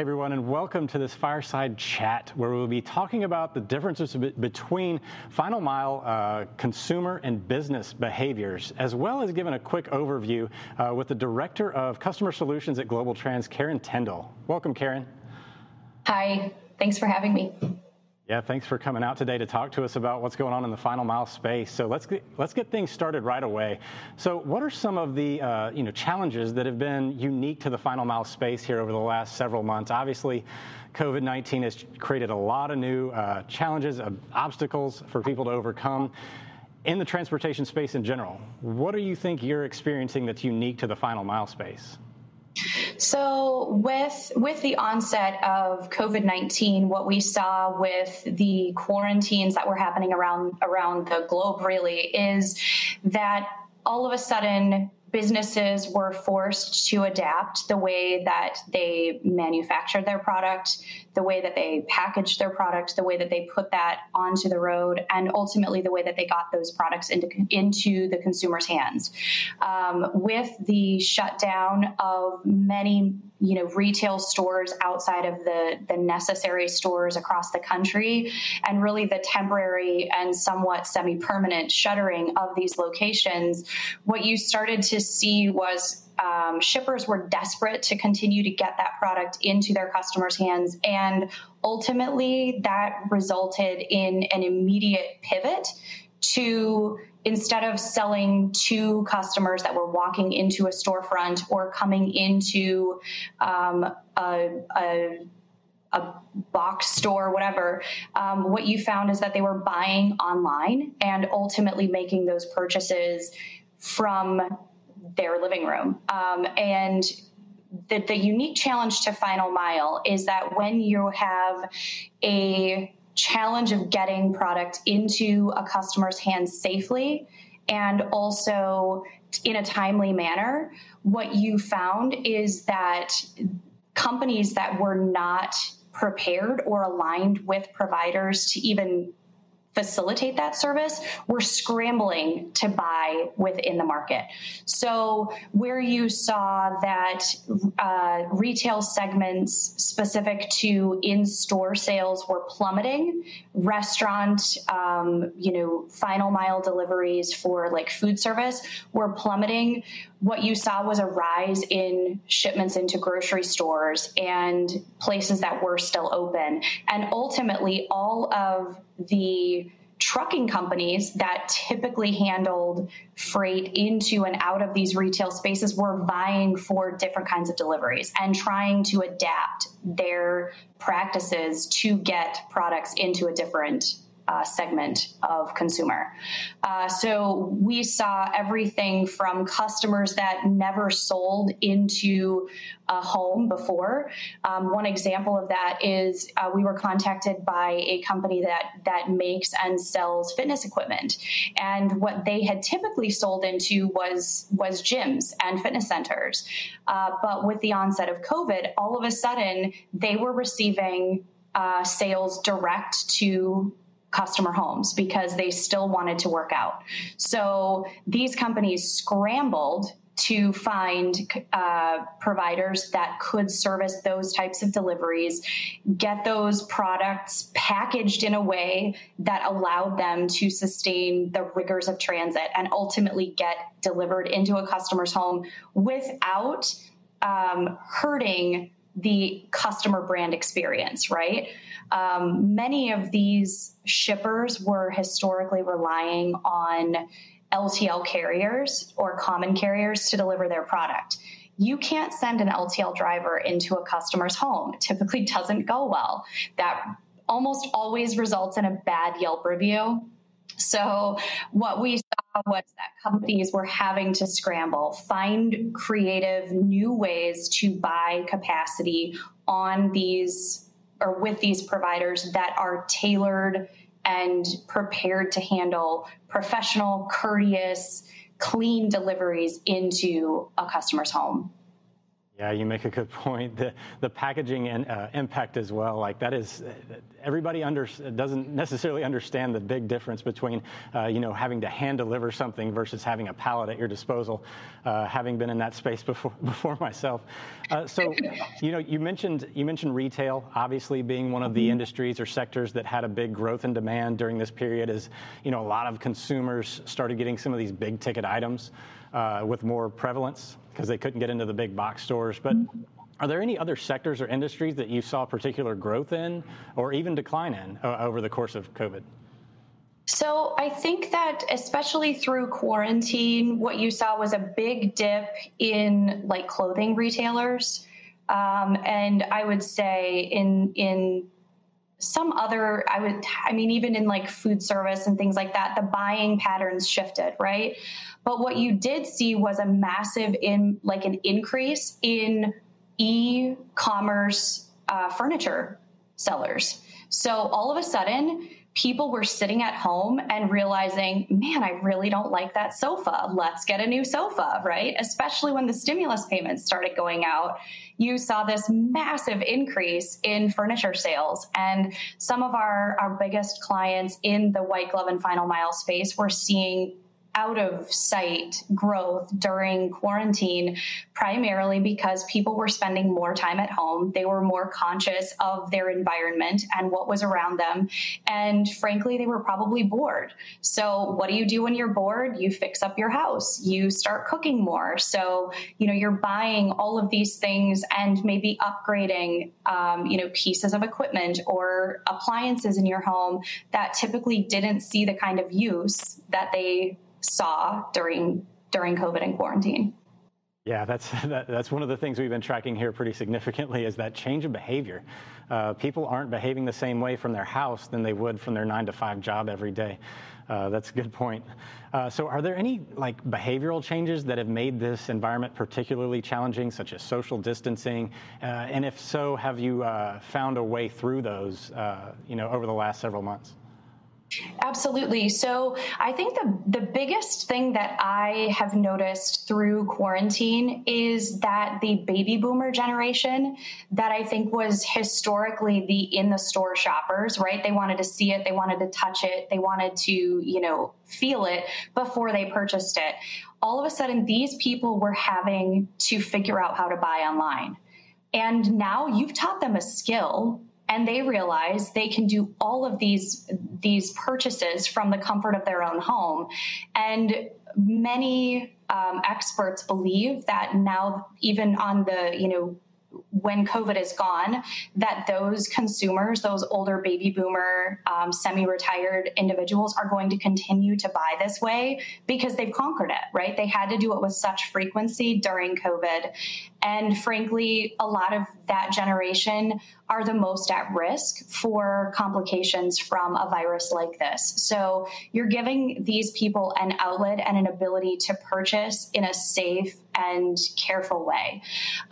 everyone, and welcome to this fireside chat where we'll be talking about the differences between final mile uh, consumer and business behaviors, as well as giving a quick overview uh, with the Director of Customer Solutions at GlobalTranz, Karen Tyndall. Welcome, Karen. Hi, thanks for having me. Yeah, thanks for coming out today to talk to us about what's going on in the final mile space. So let's get, let's get things started right away. So, what are some of the uh, you know challenges that have been unique to the final mile space here over the last several months? Obviously, COVID 19 has created a lot of new uh, challenges, uh, obstacles for people to overcome. In the transportation space in general, what do you think you're experiencing that's unique to the final mile space? So with with the onset of COVID-19, what we saw with the quarantines that were happening around around the globe really is that all of a sudden businesses were forced to adapt the way that they manufactured their product, the way that they packaged their product, the way that they put that onto the road, and ultimately the way that they got those products into, into the consumer's hands. Um, with the shutdown of many you know retail stores outside of the the necessary stores across the country and really the temporary and somewhat semi-permanent shuttering of these locations what you started to see was um, shippers were desperate to continue to get that product into their customers' hands. And ultimately, that resulted in an immediate pivot to instead of selling to customers that were walking into a storefront or coming into um, a, a a box store, whatever, um, what you found is that they were buying online and ultimately making those purchases from their living room. Um, and the, the unique challenge to Final Mile is that when you have a challenge of getting product into a customer's hands safely and also in a timely manner, what you found is that companies that were not prepared or aligned with providers to even facilitate that service, we're scrambling to buy within the market. So, where you saw that uh, retail segments specific to in store sales were plummeting, restaurant, um, you know, final mile deliveries for like food service were plummeting. What you saw was a rise in shipments into grocery stores and places that were still open. And ultimately, all of the trucking companies that typically handled freight into and out of these retail spaces were vying for different kinds of deliveries and trying to adapt their practices to get products into a different uh, segment of consumer. Uh, so we saw everything from customers that never sold into a home before. Um, one example of that is uh, we were contacted by a company that that makes and sells fitness equipment, and what they had typically sold into was was gyms and fitness centers. Uh, but with the onset of COVID, all of a sudden they were receiving uh, sales direct to customer homes because they still wanted to work out. So these companies scrambled to find uh, providers that could service those types of deliveries, get those products packaged in a way that allowed them to sustain the rigors of transit and ultimately get delivered into a customer's home without um, hurting the customer brand experience, right? Um, many of these shippers were historically relying on LTL carriers or common carriers to deliver their product. You can't send an LTL driver into a customer's home. It typically doesn't go well. That almost always results in a bad Yelp review. So, what we saw was that companies were having to scramble, find creative new ways to buy capacity on these or with these providers that are tailored and prepared to handle professional, courteous, clean deliveries into a customer's home. Yeah, you make a good point. The the packaging and uh, impact as well. Like that is everybody under, doesn't necessarily understand the big difference between uh, you know having to hand deliver something versus having a pallet at your disposal. Uh, having been in that space before before myself. Uh, so you know you mentioned you mentioned retail obviously being one of the mm-hmm. industries or sectors that had a big growth in demand during this period as you know a lot of consumers started getting some of these big ticket items uh, with more prevalence because they couldn't get into the big box stores. But are there any other sectors or industries that you saw particular growth in or even decline in uh, over the course of COVID? So I think that especially through quarantine, what you saw was a big dip in like clothing retailers. Um, and I would say in in some other i would i mean even in like food service and things like that the buying patterns shifted right? But what you did see was a massive in like an increase in e-commerce uh, furniture sellers. So all of a sudden people were sitting at home and realizing, man, I really don't like that sofa. Let's get a new sofa, right? Especially when the stimulus payments started going out, you saw this massive increase in furniture sales. And some of our, our biggest clients in the white glove and final mile space were seeing out of sight growth during quarantine, primarily because people were spending more time at home. They were more conscious of their environment and what was around them. And frankly, they were probably bored. So, what do you do when you're bored? You fix up your house, you start cooking more. So, you know, you're buying all of these things and maybe upgrading, um, you know, pieces of equipment or appliances in your home that typically didn't see the kind of use that they saw during during COVID and quarantine. Yeah, that's that, that's one of the things we've been tracking here pretty significantly is that change of behavior. Uh, people aren't behaving the same way from their house than they would from their nine to five job every day. Uh, that's a good point. Uh, so, are there any like behavioral changes that have made this environment particularly challenging, such as social distancing? Uh, and if so, have you uh, found a way through those, uh, you know, over the last several months? Absolutely. So I think the the biggest thing that I have noticed through quarantine is that the baby boomer generation that I think was historically the in the store shoppers, right? They wanted to see it, they wanted to touch it, they wanted to, you know, feel it before they purchased it. All of a sudden these people were having to figure out how to buy online. And now you've taught them a skill and they realize they can do all of these these purchases from the comfort of their own home. And many um, experts believe that now even on the you know when COVID is gone, that those consumers, those older baby boomer, um, semi retired individuals are going to continue to buy this way because they've conquered it, right? They had to do it with such frequency during COVID. And frankly, a lot of that generation are the most at risk for complications from a virus like this. So you're giving these people an outlet and an ability to purchase in a safe and careful way.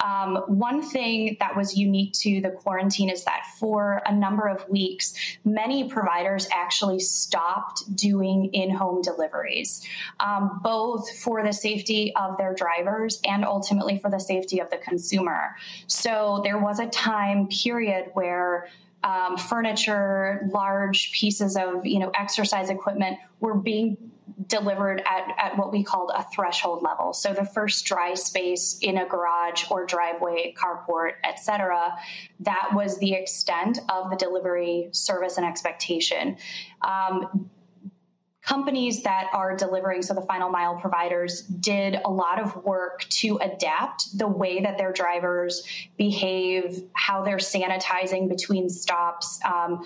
Um, one thing that was unique to the quarantine is that for a number of weeks, many providers actually stopped doing in home deliveries, um, both for the safety of their drivers and ultimately for the safety of the consumer. So there was a time period where um, furniture, large pieces of you know exercise equipment were being delivered at, at what we called a threshold level. So the first dry space in a garage or driveway, carport, etc. That was the extent of the delivery service and expectation. Um, companies that are delivering, so the final mile providers, did a lot of work to adapt the way that their drivers behave, how they're sanitizing between stops, um,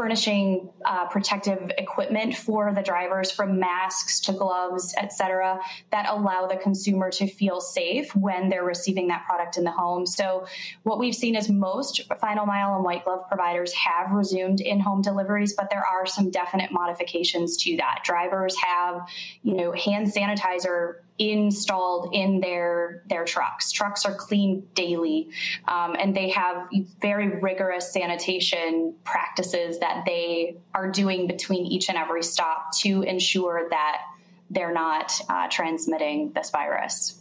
furnishing uh, protective equipment for the drivers from masks to gloves et cetera that allow the consumer to feel safe when they're receiving that product in the home. So what we've seen is most final mile and white glove providers have resumed in-home deliveries but there are some definite modifications to that. Drivers have you know hand sanitizer installed in their their trucks. Trucks are cleaned daily, um, and they have very rigorous sanitation practices that they are doing between each and every stop to ensure that they're not uh, transmitting this virus.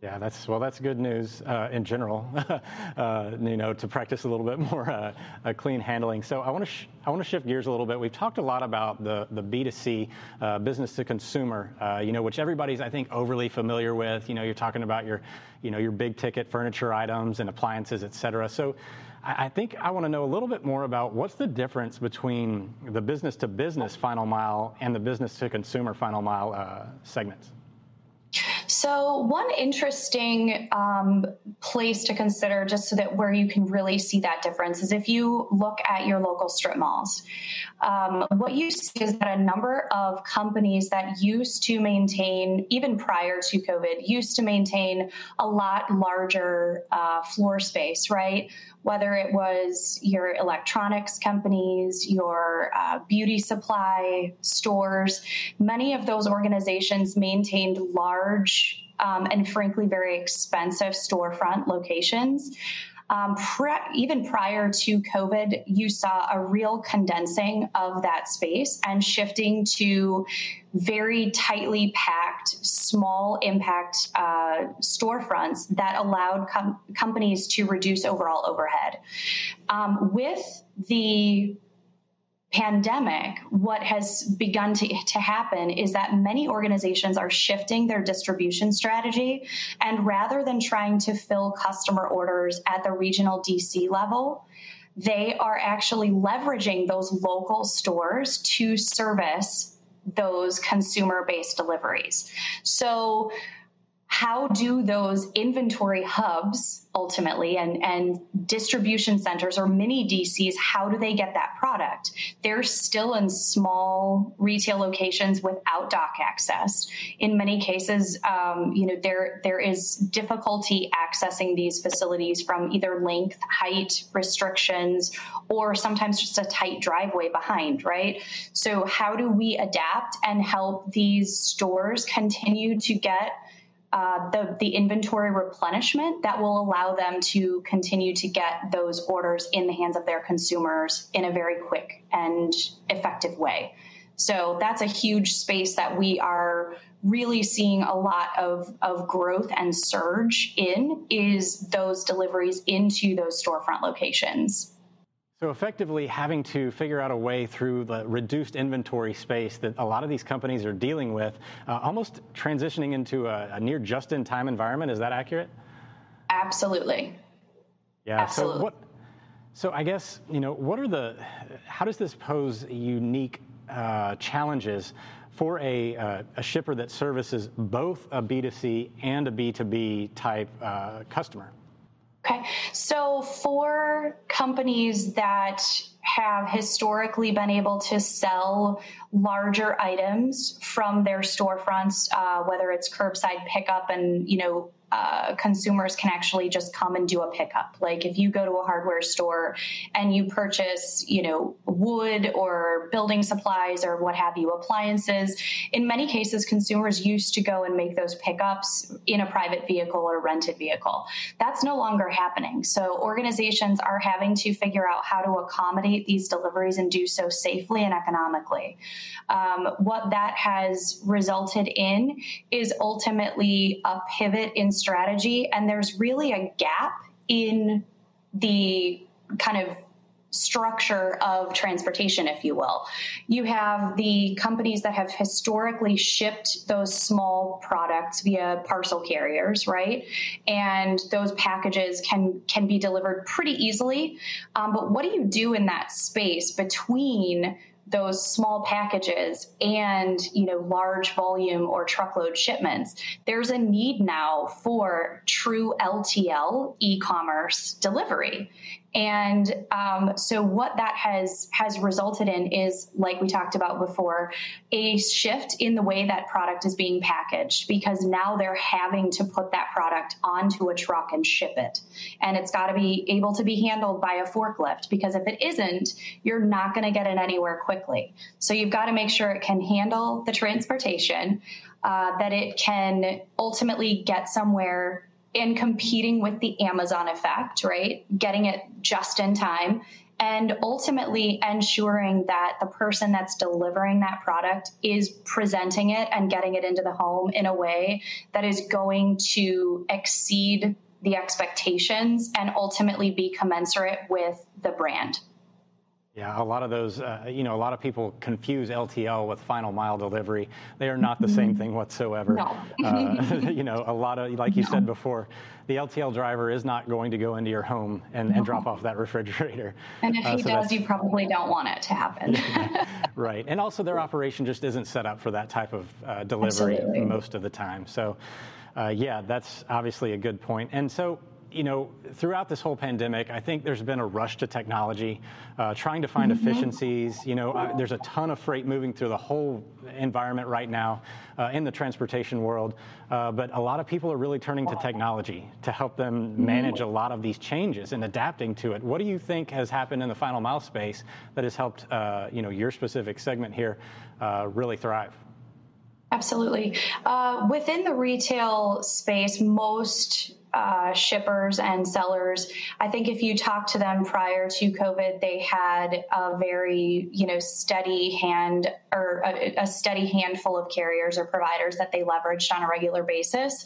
Yeah, that's well. That's good news uh, in general. uh, you know, to practice a little bit more uh, clean handling. So I want to I want to shift gears a little bit. We've talked a lot about the the B2C uh, business to consumer. Uh, you know, which everybody's I think overly familiar with. You know, you're talking about your you know your big ticket furniture items and appliances, et cetera. So. I think I want to know a little bit more about what's the difference between the business to business final mile and the business to consumer final mile uh, segments. So, one interesting um, place to consider, just so that where you can really see that difference, is if you look at your local strip malls. Um, what you see is that a number of companies that used to maintain, even prior to COVID, used to maintain a lot larger uh, floor space, right? Whether it was your electronics companies, your uh, beauty supply stores, many of those organizations maintained large um, and frankly very expensive storefront locations. Um, pre- even prior to COVID, you saw a real condensing of that space and shifting to very tightly packed, small impact uh, storefronts that allowed com- companies to reduce overall overhead. Um, with the pandemic, what has begun to, to happen is that many organizations are shifting their distribution strategy. And rather than trying to fill customer orders at the regional DC level, they are actually leveraging those local stores to service those consumer based deliveries. So, how do those inventory hubs ultimately and, and distribution centers or mini DCs, how do they get that product? They're still in small retail locations without dock access. In many cases, um, you know, there there is difficulty accessing these facilities from either length, height restrictions, or sometimes just a tight driveway behind, right? So how do we adapt and help these stores continue to get uh, the, the inventory replenishment that will allow them to continue to get those orders in the hands of their consumers in a very quick and effective way. So that's a huge space that we are really seeing a lot of, of growth and surge in is those deliveries into those storefront locations. So effectively having to figure out a way through the reduced inventory space that a lot of these companies are dealing with, uh, almost transitioning into a, a near just-in-time environment. Is that accurate? Absolutely. Yeah. Absolutely. So what? So I guess you know what are the? How does this pose unique uh, challenges for a, uh, a, shipper that services both a B2C and a B2B type uh, customer? Okay. So for companies that have historically been able to sell larger items from their storefronts, uh, whether it's curbside pickup and, you know, uh, consumers can actually just come and do a pickup. Like if you go to a hardware store and you purchase, you know, wood or building supplies or what have you, appliances, in many cases, consumers used to go and make those pickups in a private vehicle or rented vehicle. That's no longer happening. So organizations are having to figure out how to accommodate these deliveries and do so safely and economically. Um, what that has resulted in is ultimately a pivot in strategy, and there's really a gap in the kind of structure of transportation, if you will. You have the companies that have historically shipped those small products via parcel carriers, right? And those packages can can be delivered pretty easily. Um, but what do you do in that space between those small packages and you know large volume or truckload shipments. There's a need now for true ltl e-commerce delivery. And um, so what that has has resulted in is like we talked about before a shift in the way that product is being packaged because now they're having to put that product onto a truck and ship it. And it's got to be able to be handled by a forklift because if it isn't you're not going to get it anywhere quickly so you've got to make sure it can handle the transportation uh, that it can ultimately get somewhere and competing with the Amazon effect, right? Getting it just in time and ultimately ensuring that the person that's delivering that product is presenting it and getting it into the home in a way that is going to exceed the expectations and ultimately be commensurate with the brand. Yeah, a lot of those, uh, you know, a lot of people confuse LTL with final mile delivery. They are not the same thing whatsoever. No. uh, you know, a lot of, like you no. said before, the LTL driver is not going to go into your home and, and drop off that refrigerator. And if uh, he so does, you probably don't want it to happen. right. And also, their operation just isn't set up for that type of uh, delivery Absolutely. most of the time. So, uh, yeah, that's obviously a good point. And so, you know, throughout this whole pandemic, I think there's been a rush to technology, uh, trying to find mm-hmm. efficiencies. You know, uh, there's a ton of freight moving through the whole environment right now uh, in the transportation world, uh, but a lot of people are really turning to technology to help them mm-hmm. manage a lot of these changes and adapting to it. What do you think has happened in the final mile space that has helped, uh, you know, your specific segment here uh, really thrive? Absolutely. within the retail space, most uh, shippers and sellers. I think if you talk to them prior to COVID, they had a very, you know, steady hand or a, a steady handful of carriers or providers that they leveraged on a regular basis,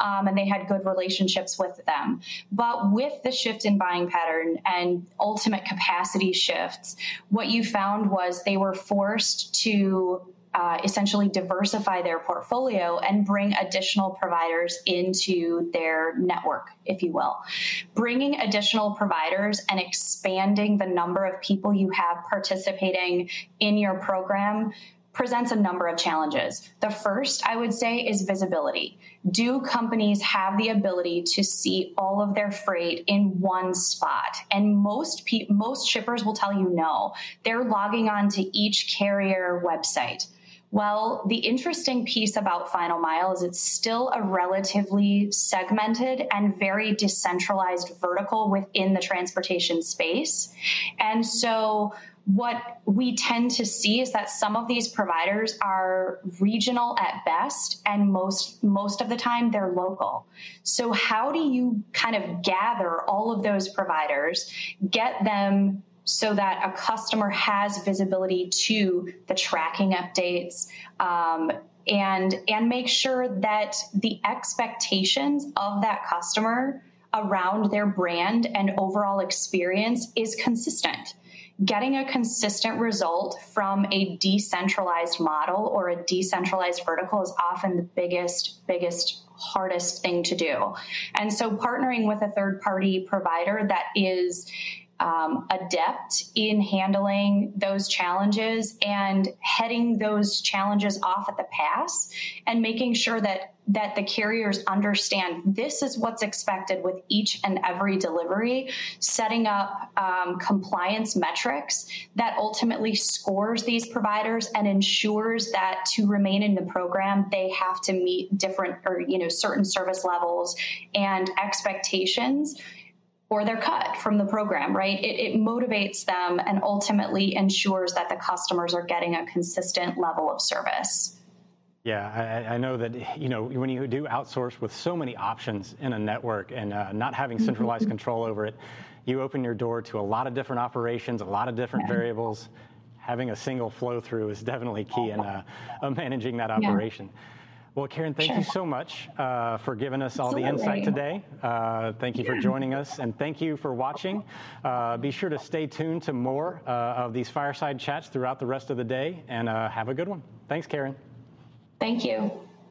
um, and they had good relationships with them. But with the shift in buying pattern and ultimate capacity shifts, what you found was they were forced to uh, essentially diversify their portfolio and bring additional providers into their network, if you will. Bringing additional providers and expanding the number of people you have participating in your program presents a number of challenges. The first, I would say, is visibility. Do companies have the ability to see all of their freight in one spot? And most pe- most shippers will tell you no. They're logging on to each carrier website. Well, the interesting piece about Final Mile is it's still a relatively segmented and very decentralized vertical within the transportation space. And so, what we tend to see is that some of these providers are regional at best and most most of the time they're local so how do you kind of gather all of those providers get them so that a customer has visibility to the tracking updates um, and and make sure that the expectations of that customer around their brand and overall experience is consistent. Getting a consistent result from a decentralized model or a decentralized vertical is often the biggest biggest hardest thing to do. And so partnering with a third party provider that is um, adept in handling those challenges and heading those challenges off at the pass and making sure that that the carriers understand this is what's expected with each and every delivery, setting up um, compliance metrics that ultimately scores these providers and ensures that to remain in the program, they have to meet different or you know certain service levels and expectations or they're cut from the program, right? It, it, motivates them and ultimately ensures that the customers are getting a consistent level of service. Yeah, I, I know that you know when you do outsource with so many options in a network and uh, not having mm-hmm. centralized control over it, you open your door to a lot of different operations, a lot of different yeah. variables. Having a single flow through is definitely key in uh, managing that operation. Yeah. Well, Karen, thank sure. you so much uh, for giving us all Absolutely. the insight today. Uh, thank you for joining us, and thank you for watching. Uh, be sure to stay tuned to more uh, of these fireside chats throughout the rest of the day, and uh, have a good one. Thanks, Karen. Thank you.